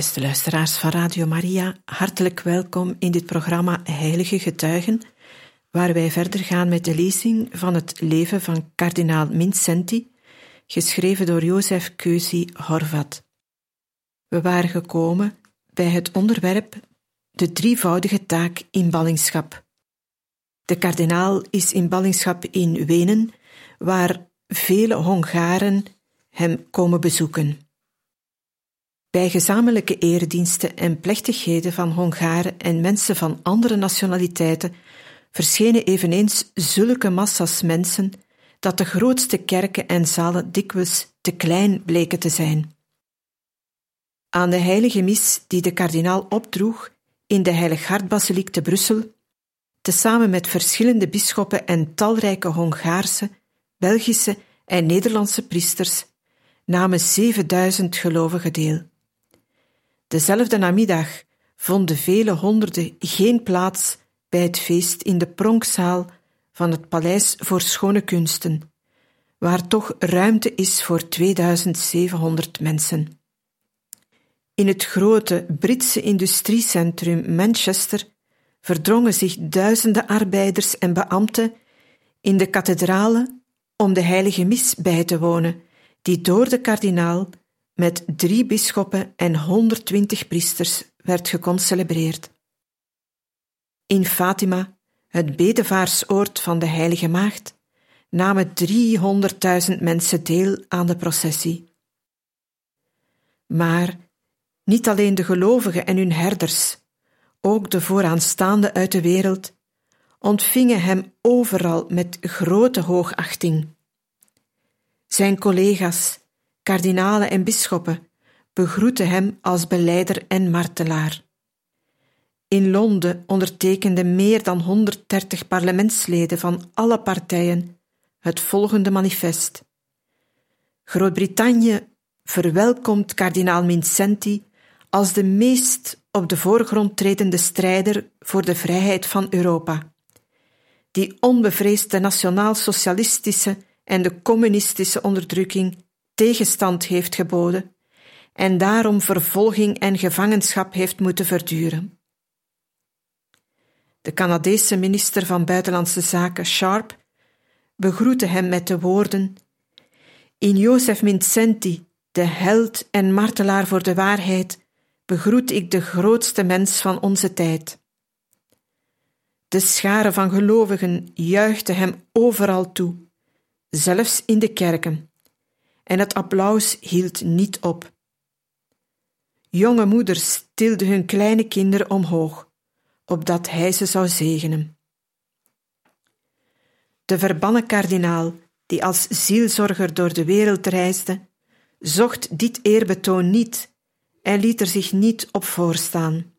Beste luisteraars van Radio Maria, hartelijk welkom in dit programma Heilige Getuigen, waar wij verder gaan met de lezing van het leven van kardinaal Mincenti, geschreven door Jozef Keuzi Horvat. We waren gekomen bij het onderwerp de drievoudige taak in ballingschap. De kardinaal is in ballingschap in Wenen, waar vele Hongaren hem komen bezoeken. Bij gezamenlijke erediensten en plechtigheden van Hongaren en mensen van andere nationaliteiten verschenen eveneens zulke massa's mensen dat de grootste kerken en zalen dikwijls te klein bleken te zijn. Aan de heilige mis die de kardinaal opdroeg in de Heilig Hartbasiliek te Brussel, tezamen met verschillende bisschoppen en talrijke Hongaarse, Belgische en Nederlandse priesters, namen 7000 gelovigen deel. Dezelfde namiddag vonden vele honderden geen plaats bij het feest in de pronkzaal van het Paleis voor Schone Kunsten, waar toch ruimte is voor 2700 mensen. In het grote Britse industriecentrum Manchester verdrongen zich duizenden arbeiders en beambten in de kathedralen om de heilige mis bij te wonen, die door de kardinaal met drie bisschoppen en 120 priesters werd geconcelebreerd. In Fatima, het bedevaarsoord van de Heilige Maagd, namen 300.000 mensen deel aan de processie. Maar niet alleen de gelovigen en hun herders, ook de vooraanstaande uit de wereld, ontvingen hem overal met grote hoogachting. Zijn collega's, kardinalen en bisschoppen begroetten hem als beleider en martelaar. In Londen ondertekenden meer dan 130 parlementsleden van alle partijen het volgende manifest. Groot-Brittannië verwelkomt kardinaal Mincenti als de meest op de voorgrond tredende strijder voor de vrijheid van Europa, die onbevreesd de nationaal-socialistische en de communistische onderdrukking tegenstand heeft geboden en daarom vervolging en gevangenschap heeft moeten verduren. De Canadese minister van Buitenlandse Zaken, Sharp, begroette hem met de woorden: In Jozef Mincenti, de held en martelaar voor de waarheid, begroet ik de grootste mens van onze tijd. De schare van gelovigen juichte hem overal toe, zelfs in de kerken en het applaus hield niet op. Jonge moeders tilden hun kleine kinderen omhoog, opdat hij ze zou zegenen. De verbannen kardinaal, die als zielzorger door de wereld reisde, zocht dit eerbetoon niet en liet er zich niet op voorstaan.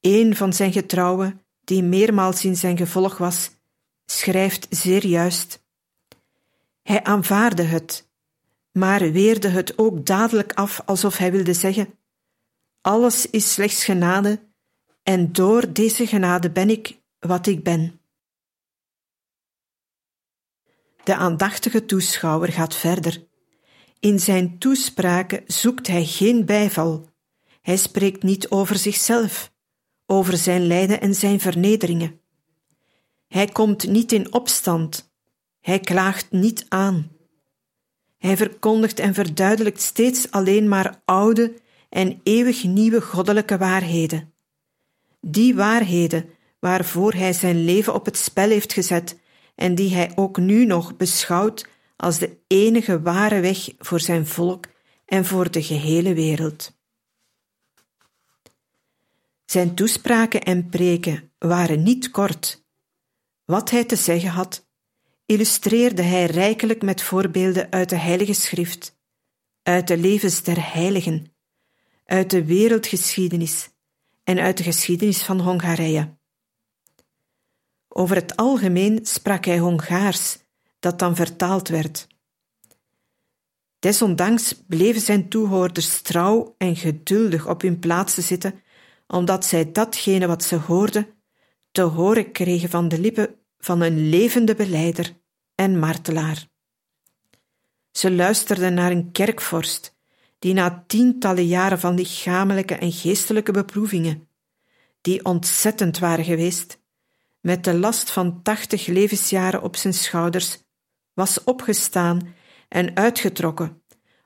Een van zijn getrouwen, die meermaals in zijn gevolg was, schrijft zeer juist: hij aanvaarde het, maar weerde het ook dadelijk af alsof hij wilde zeggen: Alles is slechts genade, en door deze genade ben ik wat ik ben. De aandachtige toeschouwer gaat verder. In zijn toespraken zoekt hij geen bijval. Hij spreekt niet over zichzelf, over zijn lijden en zijn vernederingen. Hij komt niet in opstand, hij klaagt niet aan. Hij verkondigt en verduidelijkt steeds alleen maar oude en eeuwig nieuwe goddelijke waarheden. Die waarheden waarvoor hij zijn leven op het spel heeft gezet en die hij ook nu nog beschouwt als de enige ware weg voor zijn volk en voor de gehele wereld. Zijn toespraken en preken waren niet kort. Wat hij te zeggen had, illustreerde hij rijkelijk met voorbeelden uit de Heilige Schrift, uit de levens der heiligen, uit de wereldgeschiedenis en uit de geschiedenis van Hongarije. Over het algemeen sprak hij Hongaars, dat dan vertaald werd. Desondanks bleven zijn toehoorders trouw en geduldig op hun plaatsen zitten, omdat zij datgene wat ze hoorden te horen kregen van de lippen van een levende beleider en martelaar. Ze luisterden naar een kerkvorst die na tientallen jaren van lichamelijke en geestelijke beproevingen, die ontzettend waren geweest, met de last van tachtig levensjaren op zijn schouders, was opgestaan en uitgetrokken,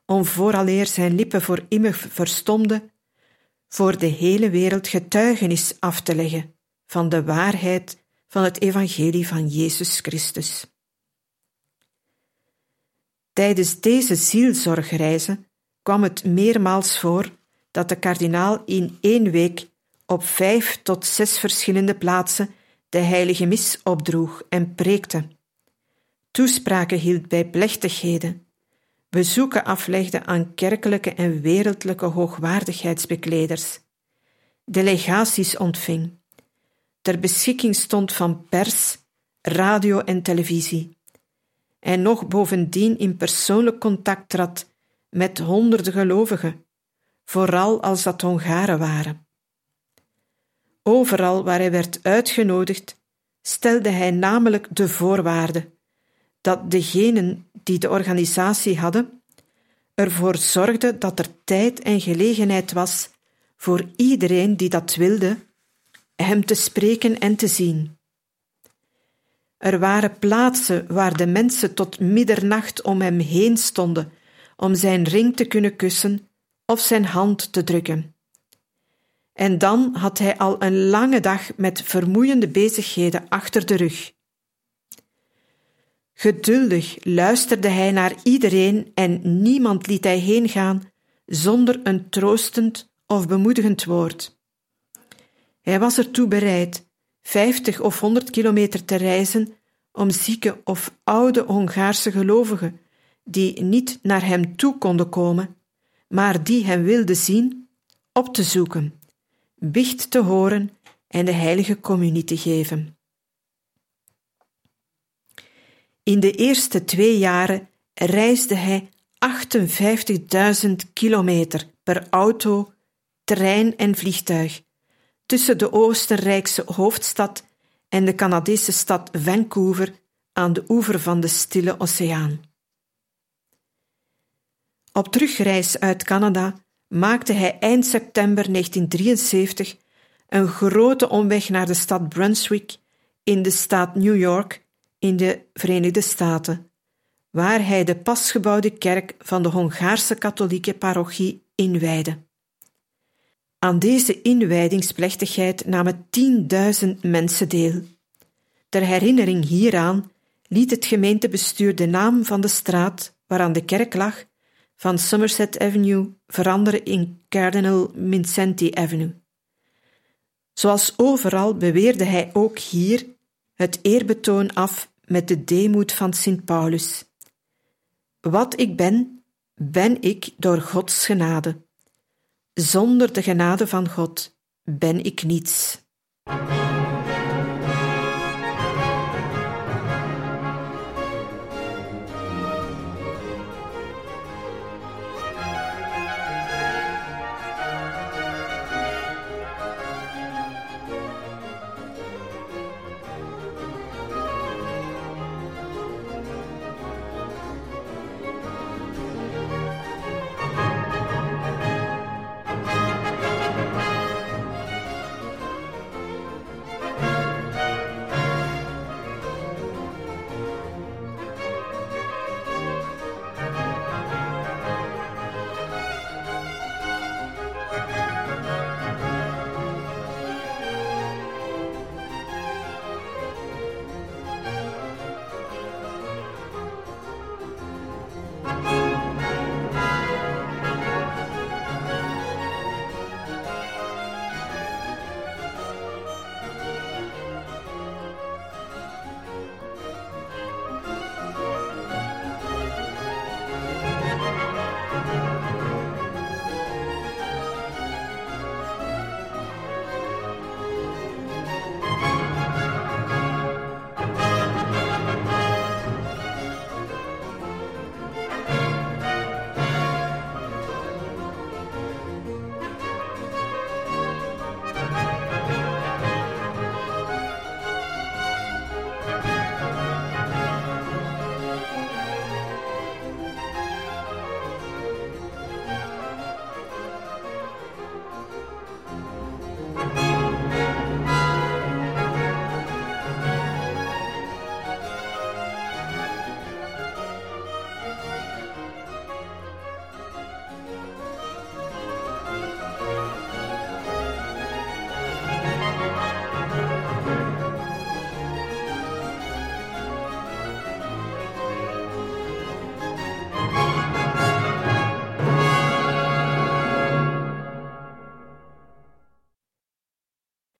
om vooraleer zijn lippen voor immer verstomden, voor de hele wereld getuigenis af te leggen van de waarheid van het evangelie van Jezus Christus. Tijdens deze zielzorgreizen kwam het meermaals voor dat de kardinaal in één week op vijf tot zes verschillende plaatsen de heilige mis opdroeg en preekte. Toespraken hield bij plechtigheden, bezoeken aflegde aan kerkelijke en wereldlijke hoogwaardigheidsbekleders, delegaties ontving, ter beschikking stond van pers, radio en televisie, en nog bovendien in persoonlijk contact trad met honderden gelovigen, vooral als dat Hongaren waren. Overal waar hij werd uitgenodigd, stelde hij namelijk de voorwaarde dat degenen die de organisatie hadden ervoor zorgden dat er tijd en gelegenheid was voor iedereen die dat wilde, hem te spreken en te zien. Er waren plaatsen waar de mensen tot middernacht om hem heen stonden om zijn ring te kunnen kussen of zijn hand te drukken. En dan had hij al een lange dag met vermoeiende bezigheden achter de rug. Geduldig luisterde hij naar iedereen en niemand liet hij heen gaan zonder een troostend of bemoedigend woord. Hij was ertoe bereid vijftig of honderd kilometer te reizen om zieke of oude Hongaarse gelovigen die niet naar hem toe konden komen, maar die hem wilden zien, op te zoeken, bicht te horen en de heilige communie te geven. In de eerste twee jaren reisde hij 58.000 kilometer per auto, trein en vliegtuig tussen de Oostenrijkse hoofdstad en de Canadese stad Vancouver aan de oever van de Stille Oceaan. Op terugreis uit Canada maakte hij eind september 1973 een grote omweg naar de stad Brunswick in de staat New York in de Verenigde Staten, waar hij de pasgebouwde kerk van de Hongaarse katholieke parochie inwijde. Aan deze inwijdingsplechtigheid namen 10.000 mensen deel. Ter herinnering hieraan liet het gemeentebestuur de naam van de straat waaraan de kerk lag van Somerset Avenue veranderen in Cardinal Mincenti Avenue. Zoals overal beweerde hij ook hier het eerbetoon af met de deemoed van Sint Paulus. Wat ik ben, ben ik door Gods genade. Zonder de genade van God ben ik niets.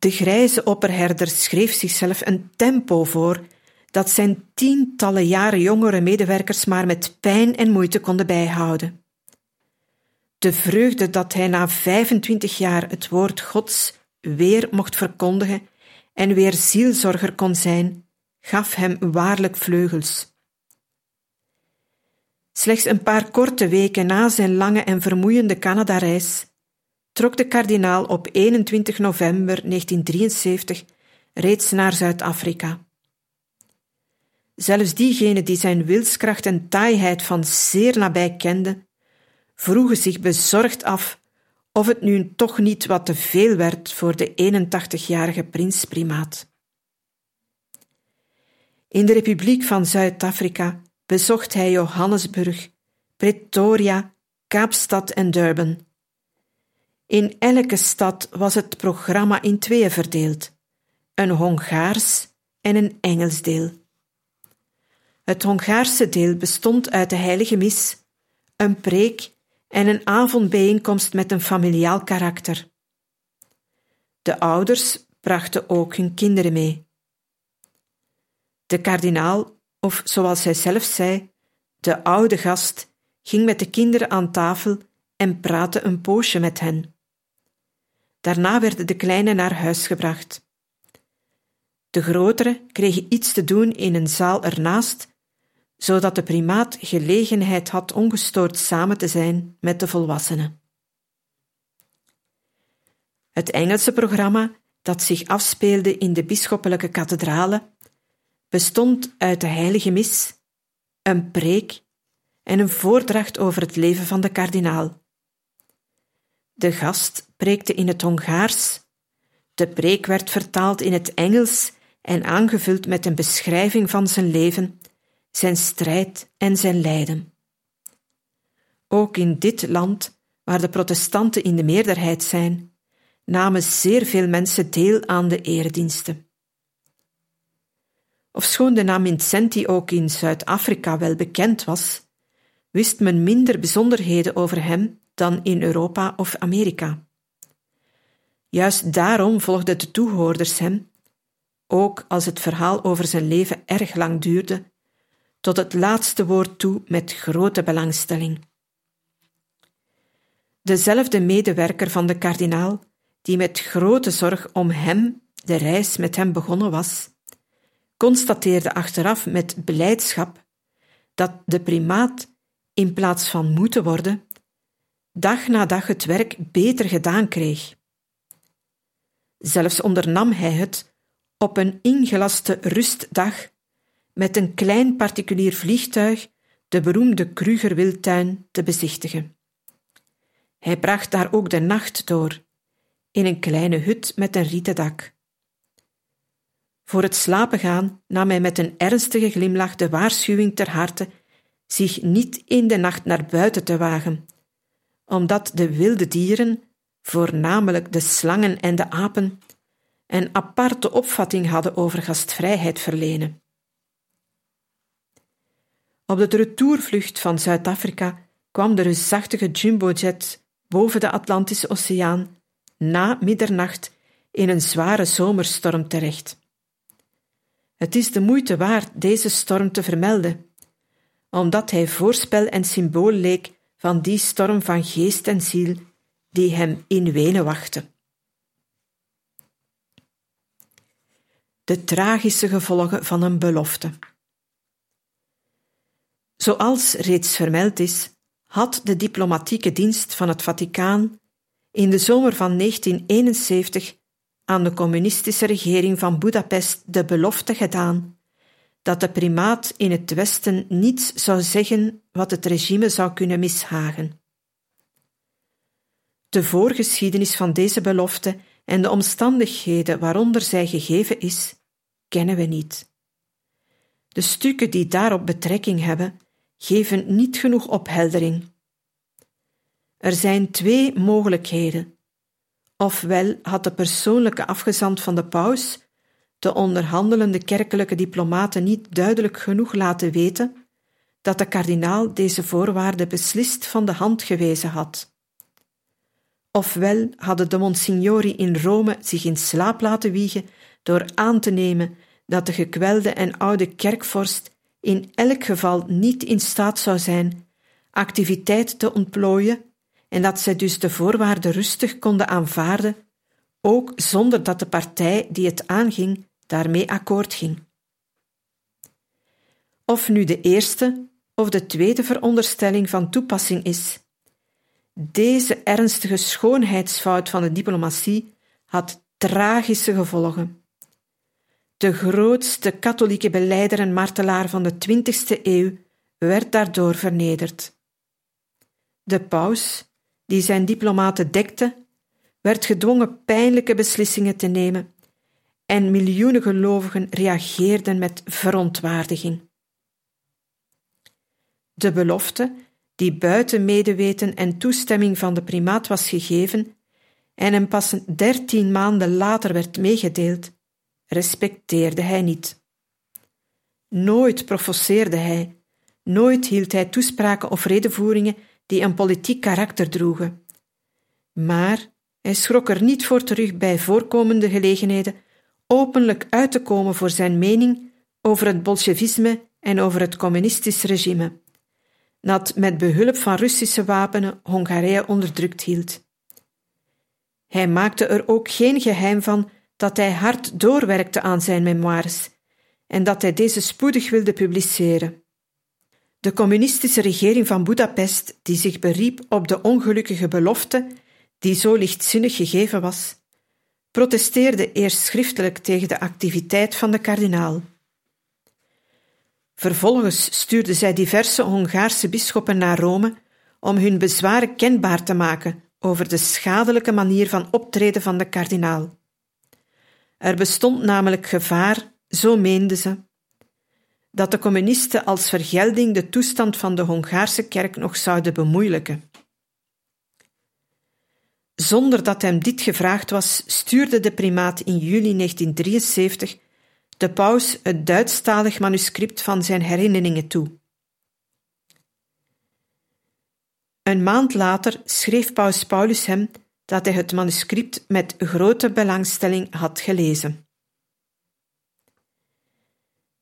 De grijze opperherder schreef zichzelf een tempo voor dat zijn tientallen jaren jongere medewerkers maar met pijn en moeite konden bijhouden. De vreugde dat hij na 25 jaar het woord Gods weer mocht verkondigen en weer zielzorger kon zijn, gaf hem waarlijk vleugels. Slechts een paar korte weken na zijn lange en vermoeiende Canada-reis trok de kardinaal op 21 november 1973 reeds naar Zuid-Afrika. Zelfs diegenen die zijn wilskracht en taaiheid van zeer nabij kenden, vroegen zich bezorgd af of het nu toch niet wat te veel werd voor de 81-jarige prins-primaat. In de Republiek van Zuid-Afrika bezocht hij Johannesburg, Pretoria, Kaapstad en Durban. In elke stad was het programma in tweeën verdeeld: een Hongaars en een Engels deel. Het Hongaarse deel bestond uit de heilige mis, een preek en een avondbijeenkomst met een familiaal karakter. De ouders brachten ook hun kinderen mee. De kardinaal, of zoals hij zelf zei, de oude gast, ging met de kinderen aan tafel en praatte een poosje met hen. Daarna werden de kleine naar huis gebracht. De grotere kregen iets te doen in een zaal ernaast zodat de primaat gelegenheid had ongestoord samen te zijn met de volwassenen. Het Engelse programma, dat zich afspeelde in de bisschoppelijke kathedrale, bestond uit de heilige mis, een preek en een voordracht over het leven van de kardinaal. De gast preekte in het Hongaars, de preek werd vertaald in het Engels en aangevuld met een beschrijving van zijn leven zijn strijd en zijn lijden. Ook in dit land, waar de protestanten in de meerderheid zijn, namen zeer veel mensen deel aan de erediensten. Ofschoon de naam Vincenti ook in Zuid-Afrika wel bekend was, wist men minder bijzonderheden over hem dan in Europa of Amerika. Juist daarom volgden de toehoorders hem, ook als het verhaal over zijn leven erg lang duurde, tot het laatste woord toe met grote belangstelling. Dezelfde medewerker van de kardinaal, die met grote zorg om hem de reis met hem begonnen was, constateerde achteraf met blijdschap dat de primaat, in plaats van moeten worden, dag na dag het werk beter gedaan kreeg. Zelfs ondernam hij het op een ingelaste rustdag met een klein particulier vliegtuig de beroemde Kruger-wildtuin te bezichtigen. Hij bracht daar ook de nacht door, in een kleine hut met een rieten dak. Voor het slapen gaan nam hij met een ernstige glimlach de waarschuwing ter harte zich niet in de nacht naar buiten te wagen, omdat de wilde dieren, voornamelijk de slangen en de apen, een aparte opvatting hadden over gastvrijheid verlenen. Op de retourvlucht van Zuid-Afrika kwam de reusachtige jumbojet boven de Atlantische Oceaan na middernacht in een zware zomerstorm terecht. Het is de moeite waard deze storm te vermelden, omdat hij voorspel en symbool leek van die storm van geest en ziel die hem in Wenen wachtte. De tragische gevolgen van een belofte. Zoals reeds vermeld is, had de diplomatieke dienst van het Vaticaan in de zomer van 1971 aan de communistische regering van Budapest de belofte gedaan dat de primaat in het Westen niets zou zeggen wat het regime zou kunnen mishagen. De voorgeschiedenis van deze belofte en de omstandigheden waaronder zij gegeven is, kennen we niet. De stukken die daarop betrekking hebben, geven niet genoeg opheldering. Er zijn twee mogelijkheden. Ofwel had de persoonlijke afgezant van de paus de onderhandelende kerkelijke diplomaten niet duidelijk genoeg laten weten dat de kardinaal deze voorwaarde beslist van de hand gewezen had. Ofwel hadden de monsignori in Rome zich in slaap laten wiegen door aan te nemen dat de gekwelde en oude kerkvorst in elk geval niet in staat zou zijn activiteit te ontplooien en dat zij dus de voorwaarden rustig konden aanvaarden, ook zonder dat de partij die het aanging daarmee akkoord ging. Of nu de eerste of de tweede veronderstelling van toepassing is. Deze ernstige schoonheidsfout van de diplomatie had tragische gevolgen. De grootste katholieke beleider en martelaar van de 20e eeuw werd daardoor vernederd. De paus, die zijn diplomaten dekte, werd gedwongen pijnlijke beslissingen te nemen en miljoenen gelovigen reageerden met verontwaardiging. De belofte, die buiten medeweten en toestemming van de primaat was gegeven en hem pas dertien maanden later werd meegedeeld, respecteerde hij niet. Nooit professeerde hij, nooit hield hij toespraken of redenvoeringen die een politiek karakter droegen. Maar hij schrok er niet voor terug bij voorkomende gelegenheden openlijk uit te komen voor zijn mening over het bolsjevisme en over het communistisch regime, dat met behulp van Russische wapenen Hongarije onderdrukt hield. Hij maakte er ook geen geheim van dat hij hard doorwerkte aan zijn memoires en dat hij deze spoedig wilde publiceren. De communistische regering van Budapest, die zich beriep op de ongelukkige belofte die zo lichtzinnig gegeven was, protesteerde eerst schriftelijk tegen de activiteit van de kardinaal. Vervolgens stuurde zij diverse Hongaarse bisschoppen naar Rome om hun bezwaren kenbaar te maken over de schadelijke manier van optreden van de kardinaal. Er bestond namelijk gevaar, zo meenden ze, dat de communisten als vergelding de toestand van de Hongaarse kerk nog zouden bemoeilijken. Zonder dat hem dit gevraagd was, stuurde de primaat in juli 1973 de paus het Duitsstalig manuscript van zijn herinneringen toe. Een maand later schreef paus Paulus hem dat hij het manuscript met grote belangstelling had gelezen.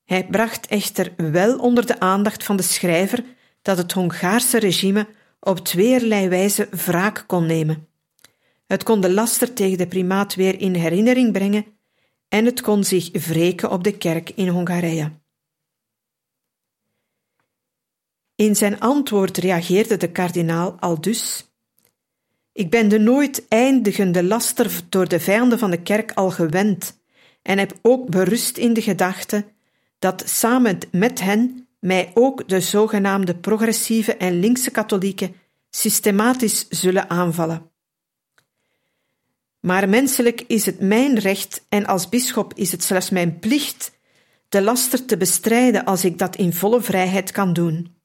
Hij bracht echter wel onder de aandacht van de schrijver dat het Hongaarse regime op tweeërlei wijze wraak kon nemen. Het kon de laster tegen de primaat weer in herinnering brengen en het kon zich wreken op de kerk in Hongarije. In zijn antwoord reageerde de kardinaal al dus: Ik ben de nooit eindigende laster door de vijanden van de kerk al gewend en heb ook berust in de gedachte dat samen met hen mij ook de zogenaamde progressieve en linkse katholieken systematisch zullen aanvallen. Maar menselijk is het mijn recht en als bisschop is het zelfs mijn plicht de laster te bestrijden als ik dat in volle vrijheid kan doen.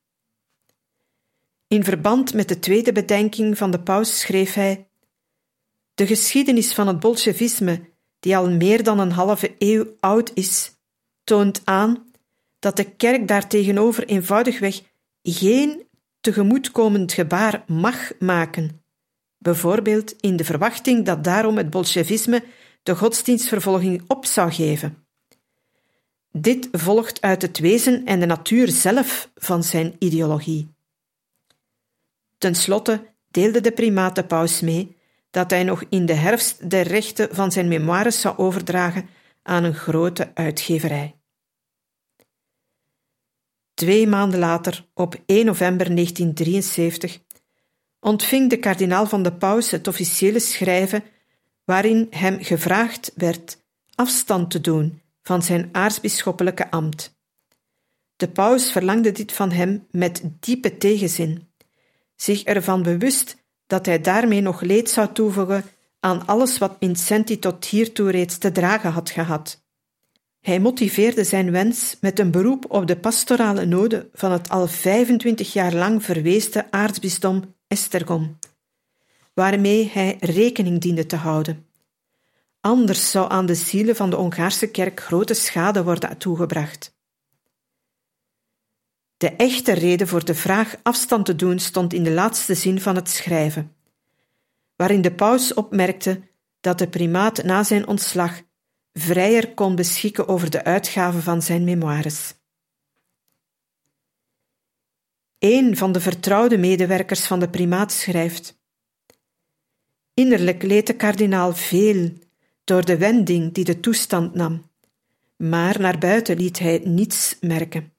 In verband met de tweede bedenking van de paus schreef hij: De geschiedenis van het bolsjevisme, die al meer dan een halve eeuw oud is, toont aan dat de kerk daartegenover eenvoudigweg geen tegemoetkomend gebaar mag maken bijvoorbeeld in de verwachting dat daarom het bolsjevisme de godsdienstvervolging op zou geven. Dit volgt uit het wezen en de natuur zelf van zijn ideologie. Ten slotte deelde de primaat de paus mee dat hij nog in de herfst de rechten van zijn memoires zou overdragen aan een grote uitgeverij. Twee maanden later, op 1 november 1973, ontving de kardinaal van de paus het officiële schrijven waarin hem gevraagd werd afstand te doen van zijn aartsbisschoppelijke ambt. De paus verlangde dit van hem met diepe tegenzin, zich ervan bewust dat hij daarmee nog leed zou toevoegen aan alles wat Vincenti tot hiertoe reeds te dragen had gehad. Hij motiveerde zijn wens met een beroep op de pastorale noden van het al 25 jaar lang verweesde aartsbisdom Estergom, waarmee hij rekening diende te houden. Anders zou aan de zielen van de Hongaarse kerk grote schade worden toegebracht. De echte reden voor de vraag afstand te doen stond in de laatste zin van het schrijven. waarin de paus opmerkte dat de primaat na zijn ontslag vrijer kon beschikken over de uitgaven van zijn memoires. Een van de vertrouwde medewerkers van de primaat schrijft: Innerlijk leed de kardinaal veel door de wending die de toestand nam, maar naar buiten liet hij niets merken.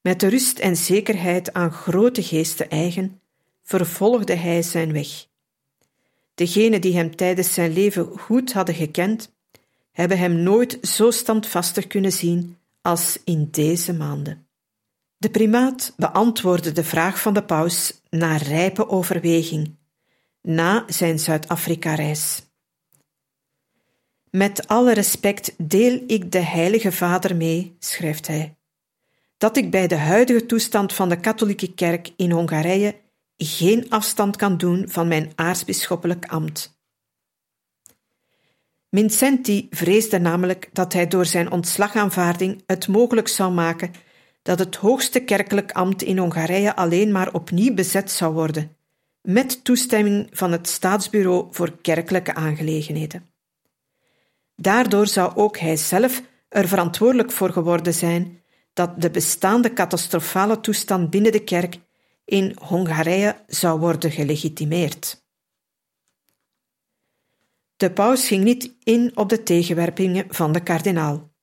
Met de rust en zekerheid aan grote geesten eigen, vervolgde hij zijn weg. Degenen die hem tijdens zijn leven goed hadden gekend, hebben hem nooit zo standvastig kunnen zien als in deze maanden. De primaat beantwoordde de vraag van de paus na rijpe overweging, na zijn Zuid-Afrika-reis. Met alle respect deel ik de Heilige Vader mee, schrijft hij, dat ik bij de huidige toestand van de katholieke kerk in Hongarije geen afstand kan doen van mijn aartsbisschoppelijk ambt. Vincenti vreesde namelijk dat hij door zijn ontslagaanvaarding het mogelijk zou maken dat het hoogste kerkelijk ambt in Hongarije alleen maar opnieuw bezet zou worden, met toestemming van het Staatsbureau voor Kerkelijke Aangelegenheden. Daardoor zou ook hij zelf er verantwoordelijk voor geworden zijn dat de bestaande catastrofale toestand binnen de kerk in Hongarije zou worden gelegitimeerd. De paus ging niet in op de tegenwerpingen van de kardinaal.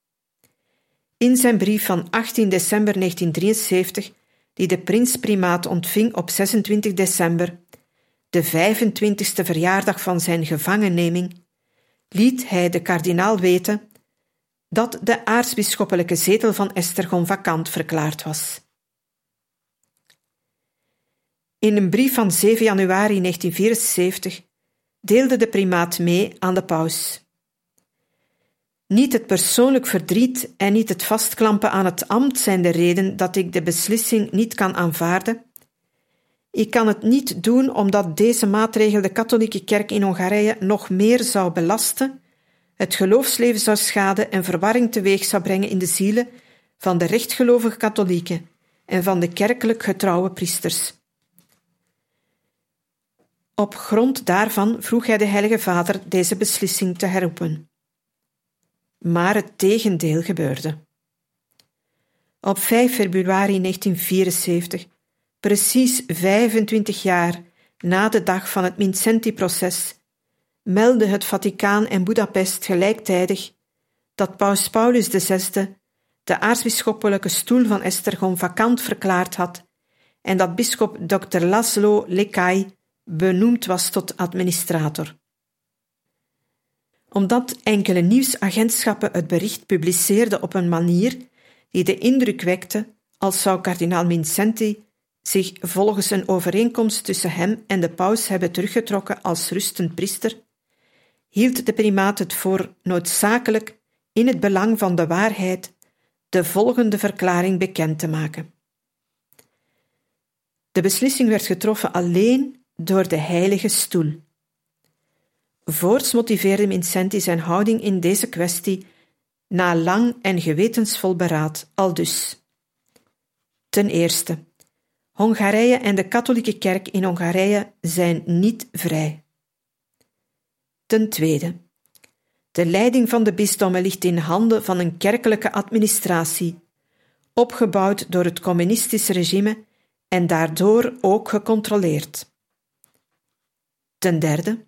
In zijn brief van 18 december 1973, die de prins-primaat ontving op 26 december, de 25ste verjaardag van zijn gevangenneming, liet hij de kardinaal weten dat de aartsbisschoppelijke zetel van Estergom vakant verklaard was. In een brief van 7 januari 1974 deelde de primaat mee aan de paus. Niet het persoonlijk verdriet en niet het vastklampen aan het ambt zijn de reden dat ik de beslissing niet kan aanvaarden. Ik kan het niet doen omdat deze maatregel de katholieke kerk in Hongarije nog meer zou belasten, het geloofsleven zou schaden en verwarring teweeg zou brengen in de zielen van de rechtgelovige katholieken en van de kerkelijk getrouwe priesters. Op grond daarvan vroeg hij de Heilige Vader deze beslissing te herroepen. Maar het tegendeel gebeurde. Op 5 februari 1974, precies 25 jaar na de dag van het Vincenti-proces, meldde het Vaticaan en Budapest gelijktijdig dat Paus Paulus VI de aartsbisschoppelijke stoel van Estergom vakant verklaard had en dat bisschop Dr. Laszlo Lekai benoemd was tot administrator. Omdat enkele nieuwsagentschappen het bericht publiceerden op een manier die de indruk wekte als zou kardinaal Vincenti zich volgens een overeenkomst tussen hem en de paus hebben teruggetrokken als rustend priester, hield de primaat het voor noodzakelijk in het belang van de waarheid de volgende verklaring bekend te maken. De beslissing werd getroffen alleen door de heilige stoel. Voorts motiveerde Vincenti zijn houding in deze kwestie na lang en gewetensvol beraad al dus. Ten eerste, Hongarije en de katholieke kerk in Hongarije zijn niet vrij. Ten tweede, de leiding van de bisdommen ligt in handen van een kerkelijke administratie, opgebouwd door het communistische regime en daardoor ook gecontroleerd. Ten derde,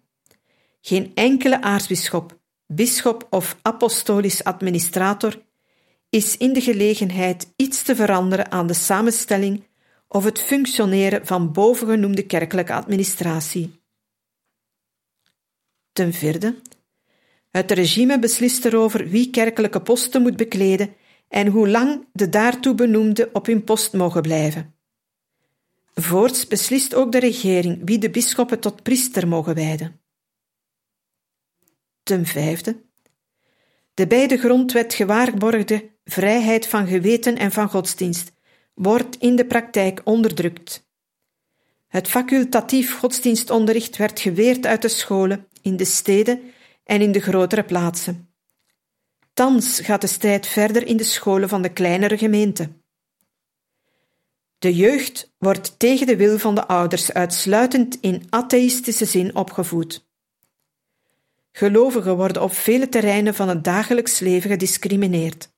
geen enkele aartsbisschop, bisschop of apostolisch administrator is in de gelegenheid iets te veranderen aan de samenstelling of het functioneren van bovengenoemde kerkelijke administratie. Ten vierde, het regime beslist erover wie kerkelijke posten moet bekleden en hoe lang de daartoe benoemde op hun post mogen blijven. Voorts beslist ook de regering wie de bisschoppen tot priester mogen wijden. Ten vijfde, de bij de grondwet gewaarborgde vrijheid van geweten en van godsdienst wordt in de praktijk onderdrukt. Het facultatief godsdienstonderricht werd geweerd uit de scholen, in de steden en in de grotere plaatsen. Thans gaat de strijd verder in de scholen van de kleinere gemeenten. De jeugd wordt tegen de wil van de ouders uitsluitend in atheïstische zin opgevoed. Gelovigen worden op vele terreinen van het dagelijks leven gediscrimineerd.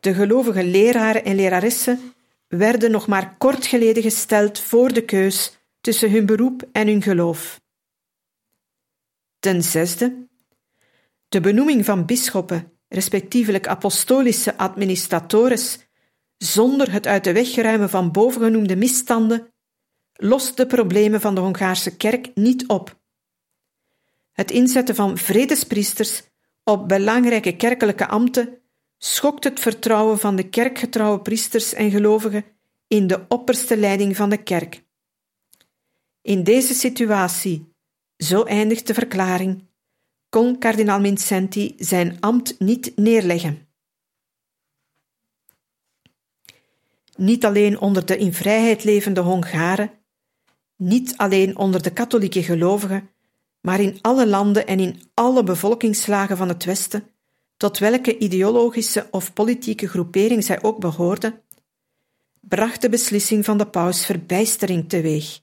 De gelovige leraren en leraressen werden nog maar kort geleden gesteld voor de keus tussen hun beroep en hun geloof. Ten zesde, de benoeming van bisschoppen, respectievelijk apostolische administratores, zonder het uit de weg ruimen van bovengenoemde misstanden, lost de problemen van de Hongaarse kerk niet op. Het inzetten van vredespriesters op belangrijke kerkelijke ambten schokt het vertrouwen van de kerkgetrouwe priesters en gelovigen in de opperste leiding van de kerk. In deze situatie, zo eindigt de verklaring, kon kardinaal Vincenti zijn ambt niet neerleggen. Niet alleen onder de in vrijheid levende Hongaren, niet alleen onder de katholieke gelovigen, maar in alle landen en in alle bevolkingslagen van het Westen, tot welke ideologische of politieke groepering zij ook behoorden, bracht de beslissing van de paus verbijstering teweeg.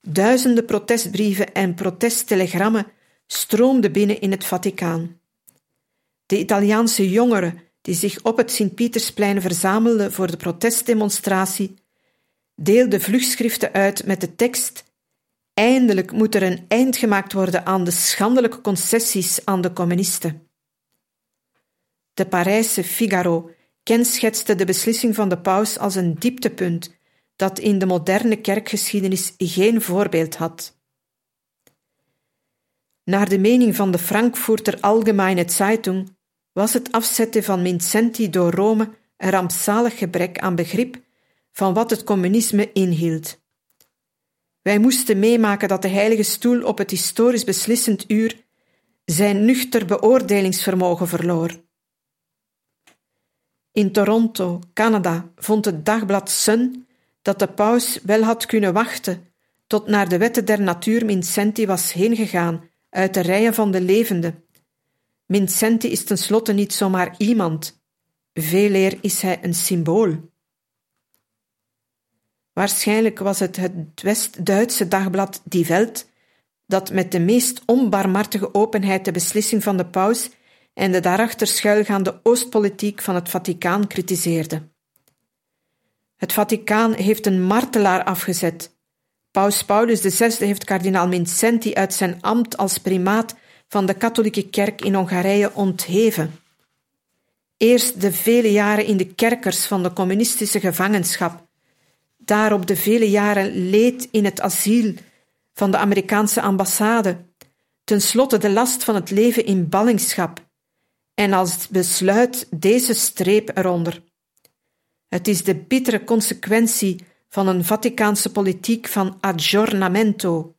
Duizenden protestbrieven en protesttelegrammen stroomden binnen in het Vaticaan. De Italiaanse jongeren die zich op het Sint-Pietersplein verzamelden voor de protestdemonstratie, deelden vlugschriften uit met de tekst Eindelijk moet er een eind gemaakt worden aan de schandelijke concessies aan de communisten. De Parijse Figaro kenschetste de beslissing van de paus als een dieptepunt dat in de moderne kerkgeschiedenis geen voorbeeld had. Naar de mening van de Frankfurter Allgemeine Zeitung was het afzetten van Vincenti door Rome een rampzalig gebrek aan begrip van wat het communisme inhield. Wij moesten meemaken dat de Heilige Stoel op het historisch beslissend uur zijn nuchter beoordelingsvermogen verloor. In Toronto, Canada, vond het dagblad Sun dat de paus wel had kunnen wachten tot naar de wetten der natuur Vincenti was heengegaan uit de rijen van de levenden. Vincenti is tenslotte niet zomaar iemand, veel eer is hij een symbool. Waarschijnlijk was het het West-Duitse dagblad Die Welt dat met de meest onbarmhartige openheid de beslissing van de paus en de daarachter schuilgaande Oostpolitiek van het Vaticaan kritiseerde. Het Vaticaan heeft een martelaar afgezet. Paus Paulus VI heeft kardinaal Vincenti uit zijn ambt als primaat van de katholieke kerk in Hongarije ontheven. Eerst de vele jaren in de kerkers van de communistische gevangenschap, daarop de vele jaren leed in het asiel van de Amerikaanse ambassade, tenslotte de last van het leven in ballingschap, en als besluit deze streep eronder. Het is de bittere consequentie van een Vaticaanse politiek van aggiornamento,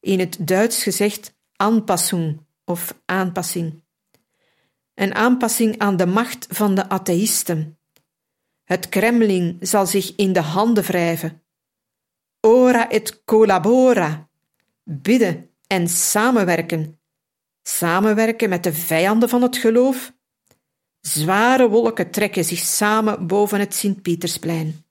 in het Duits gezegd aanpassing of aanpassing. Een aanpassing aan de macht van de atheïsten. Het Kremlin zal zich in de handen wrijven. Ora et collabora. Bidden en samenwerken. Samenwerken met de vijanden van het geloof. Zware wolken trekken zich samen boven het Sint-Pietersplein.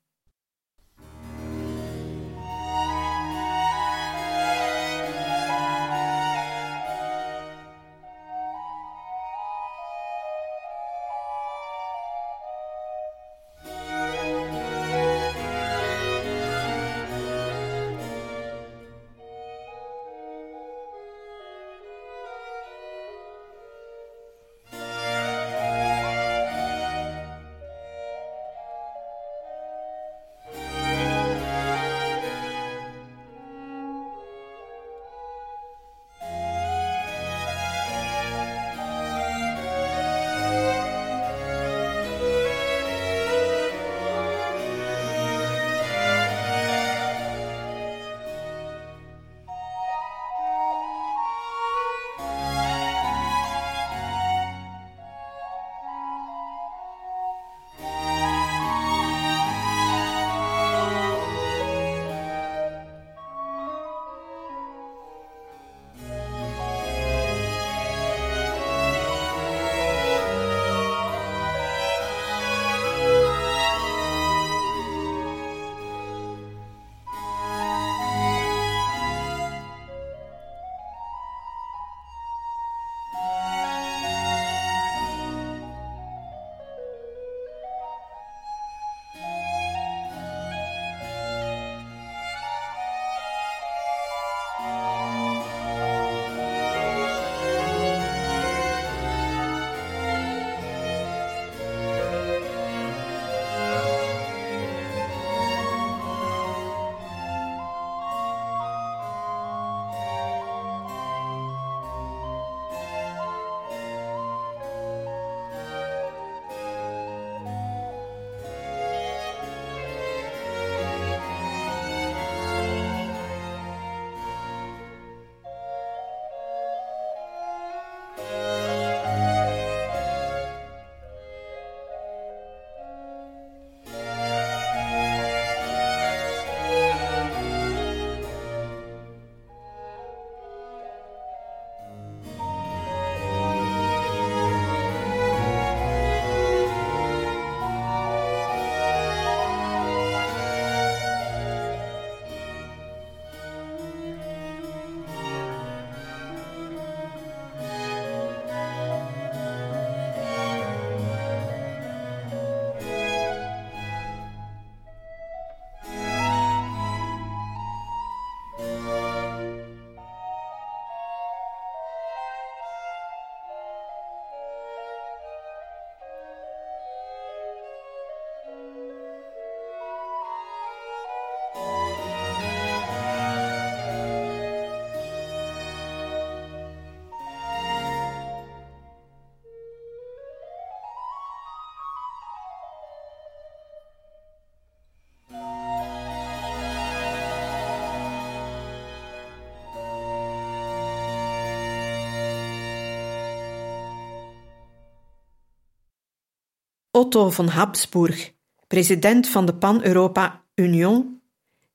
Otto von Habsburg, president van de Pan-Europa Union,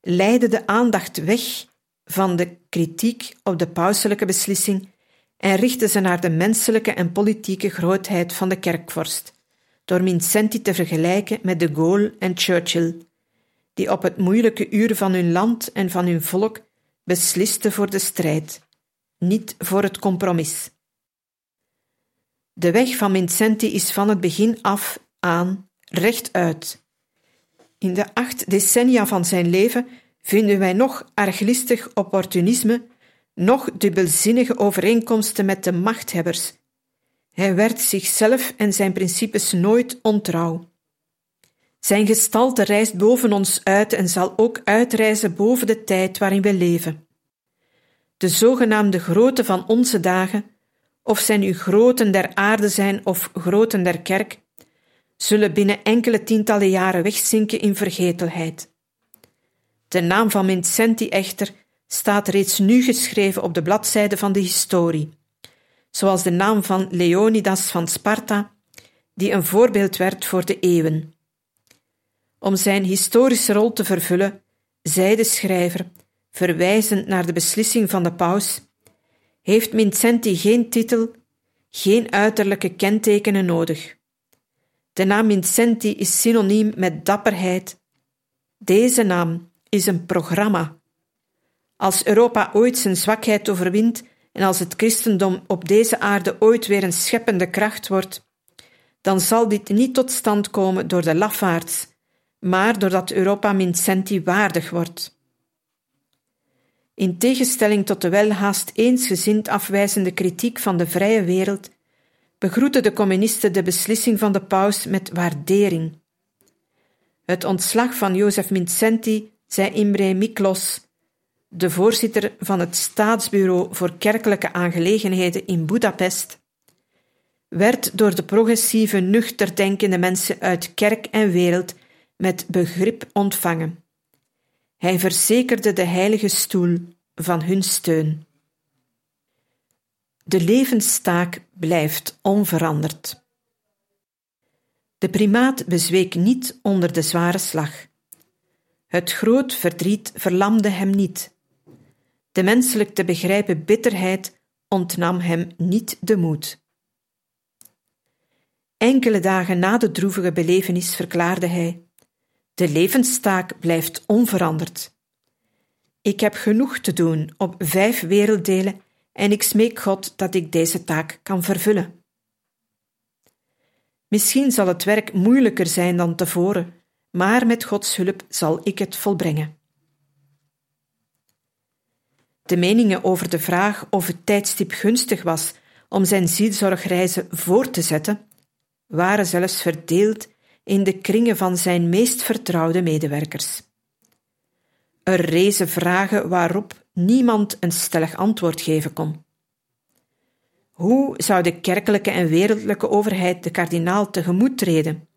leidde de aandacht weg van de kritiek op de pauselijke beslissing en richtte ze naar de menselijke en politieke grootheid van de kerkvorst, door Vincenti te vergelijken met de Gaulle en Churchill, die op het moeilijke uur van hun land en van hun volk beslisten voor de strijd, niet voor het compromis. De weg van Vincenti is van het begin af aan rechtuit. In de acht decennia van zijn leven vinden wij nog arglistig opportunisme, nog dubbelzinnige overeenkomsten met de machthebbers. Hij werd zichzelf en zijn principes nooit ontrouw. Zijn gestalte reist boven ons uit en zal ook uitreizen boven de tijd waarin we leven. De zogenaamde grote van onze dagen, of zij nu groten der aarde zijn of groten der kerk, zullen binnen enkele tientallen jaren wegzinken in vergetelheid. De naam van Vincenti echter staat reeds nu geschreven op de bladzijde van de historie, zoals de naam van Leonidas van Sparta, die een voorbeeld werd voor de eeuwen. Om zijn historische rol te vervullen, zei de schrijver, verwijzend naar de beslissing van de paus, heeft Vincenti geen titel, geen uiterlijke kentekenen nodig. De naam Vincenti is synoniem met dapperheid. Deze naam is een programma. Als Europa ooit zijn zwakheid overwint en als het christendom op deze aarde ooit weer een scheppende kracht wordt, dan zal dit niet tot stand komen door de lafaards, maar doordat Europa Vincenti waardig wordt. In tegenstelling tot de welhaast eensgezind afwijzende kritiek van de vrije wereld, begroeten de communisten de beslissing van de paus met waardering. Het ontslag van Jozef Vincenti, zei Imre Miklos, de voorzitter van het Staatsbureau voor Kerkelijke Aangelegenheden in Budapest, werd door de progressieve, nuchter denkende mensen uit kerk en wereld met begrip ontvangen. Hij verzekerde de heilige stoel van hun steun. De levenstaak blijft onveranderd. De primaat bezweek niet onder de zware slag. Het groot verdriet verlamde hem niet. De menselijk te begrijpen bitterheid ontnam hem niet de moed. Enkele dagen na de droevige belevenis verklaarde hij: De levenstaak blijft onveranderd. Ik heb genoeg te doen op vijf werelddelen en ik smeek God dat ik deze taak kan vervullen. Misschien zal het werk moeilijker zijn dan tevoren, maar met Gods hulp zal ik het volbrengen. De meningen over de vraag of het tijdstip gunstig was om zijn zielzorgreizen voor te zetten, waren zelfs verdeeld in de kringen van zijn meest vertrouwde medewerkers. Er rezen vragen waarop niemand een stellig antwoord geven kon. Hoe zou de kerkelijke en wereldlijke overheid de kardinaal tegemoet treden,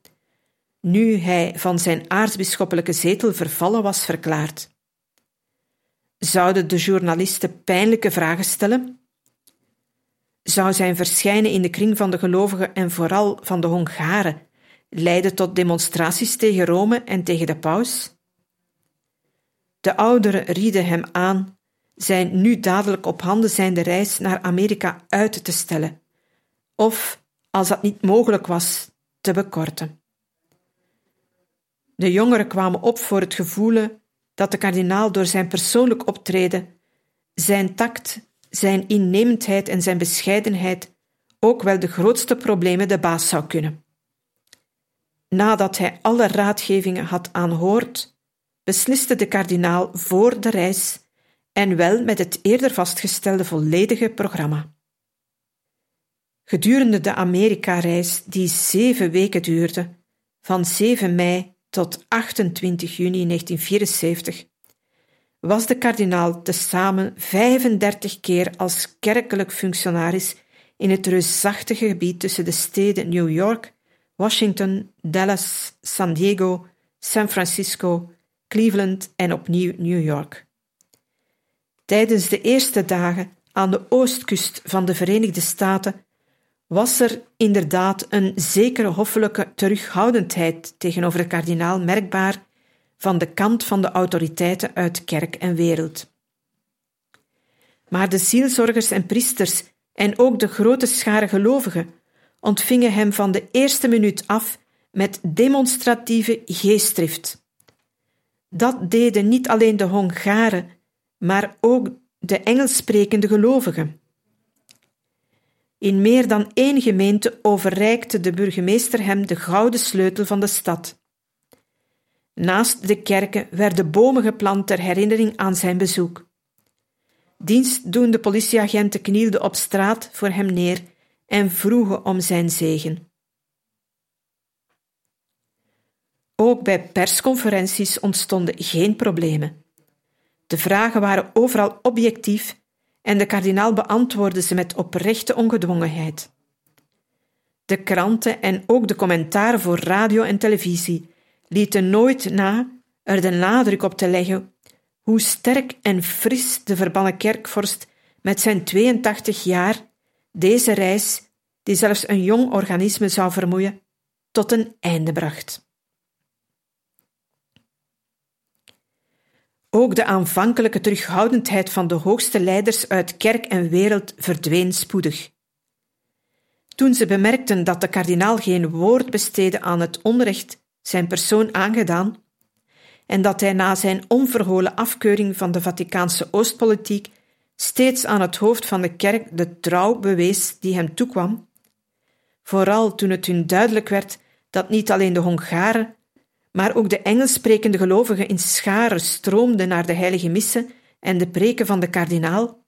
nu hij van zijn aartsbisschoppelijke zetel vervallen was verklaard? Zouden de journalisten pijnlijke vragen stellen? Zou zijn verschijnen in de kring van de gelovigen en vooral van de Hongaren leiden tot demonstraties tegen Rome en tegen de paus? De ouderen rieden hem aan zijn nu dadelijk op handen zijnde reis naar Amerika uit te stellen, of, als dat niet mogelijk was, te bekorten. De jongeren kwamen op voor het gevoel dat de kardinaal door zijn persoonlijk optreden, zijn tact, zijn innemendheid en zijn bescheidenheid ook wel de grootste problemen de baas zou kunnen. Nadat hij alle raadgevingen had aanhoord, besliste de kardinaal voor de reis en wel met het eerder vastgestelde volledige programma. Gedurende de Amerika-reis, die zeven weken duurde, van 7 mei tot 28 juni 1974, was de kardinaal tezamen 35 keer als kerkelijk functionaris in het reusachtige gebied tussen de steden New York, Washington, Dallas, San Diego, San Francisco, Cleveland en opnieuw New York. Tijdens de eerste dagen aan de oostkust van de Verenigde Staten was er inderdaad een zekere hoffelijke terughoudendheid tegenover de kardinaal merkbaar van de kant van de autoriteiten uit kerk en wereld. Maar de zielzorgers en priesters en ook de grote schare gelovigen ontvingen hem van de eerste minuut af met demonstratieve geestdrift. Dat deden niet alleen de Hongaren, maar ook de Engels sprekende gelovigen. In meer dan één gemeente overreikte de burgemeester hem de gouden sleutel van de stad. Naast de kerken werden bomen geplant ter herinnering aan zijn bezoek. Dienstdoende politieagenten knielden op straat voor hem neer en vroegen om zijn zegen. Ook bij persconferenties ontstonden geen problemen. De vragen waren overal objectief en de kardinaal beantwoordde ze met oprechte ongedwongenheid. De kranten en ook de commentaren voor radio en televisie lieten nooit na er de nadruk op te leggen hoe sterk en fris de verbannen kerkvorst met zijn 82 jaar deze reis, die zelfs een jong organisme zou vermoeien, tot een einde bracht. Ook de aanvankelijke terughoudendheid van de hoogste leiders uit kerk en wereld verdween spoedig. Toen ze bemerkten dat de kardinaal geen woord besteedde aan het onrecht zijn persoon aangedaan, en dat hij na zijn onverholen afkeuring van de Vaticaanse Oostpolitiek steeds aan het hoofd van de kerk de trouw bewees die hem toekwam, vooral toen het hun duidelijk werd dat niet alleen de Hongaren, maar ook de Engels sprekende gelovigen in scharen stroomden naar de heilige missen en de preken van de kardinaal,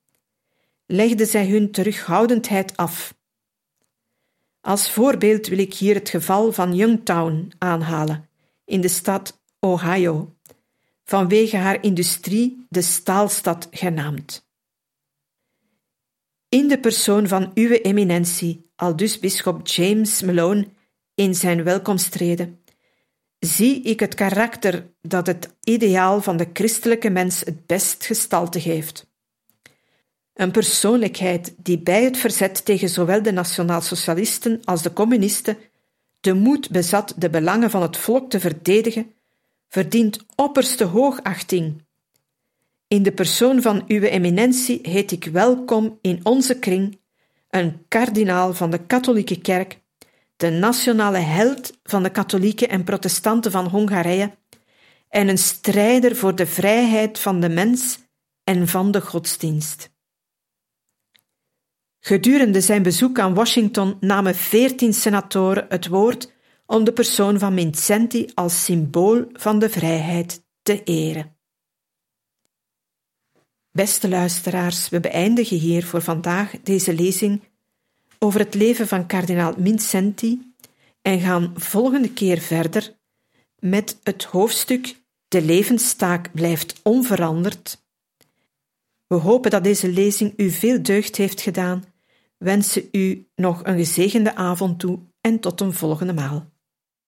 legden zij hun terughoudendheid af. Als voorbeeld wil ik hier het geval van Youngtown aanhalen, in de stad Ohio, vanwege haar industrie de staalstad genaamd. In de persoon van uw eminentie, aldus bisschop James Malone, in zijn welkomstreden, zie ik het karakter dat het ideaal van de christelijke mens het best gestalte geeft. Een persoonlijkheid die bij het verzet tegen zowel de nationaalsocialisten als de communisten de moed bezat de belangen van het volk te verdedigen, verdient opperste hoogachting. In de persoon van uw eminentie heet ik welkom in onze kring, een kardinaal van de katholieke kerk, de nationale held van de katholieken en protestanten van Hongarije en een strijder voor de vrijheid van de mens en van de godsdienst. Gedurende zijn bezoek aan Washington namen veertien senatoren het woord om de persoon van Vincenti als symbool van de vrijheid te eren. Beste luisteraars, we beëindigen hier voor vandaag deze lezing over het leven van kardinaal Vincenti en gaan volgende keer verder met het hoofdstuk De levenstaak blijft onveranderd. We hopen dat deze lezing u veel deugd heeft gedaan, wensen u nog een gezegende avond toe en tot een volgende maal.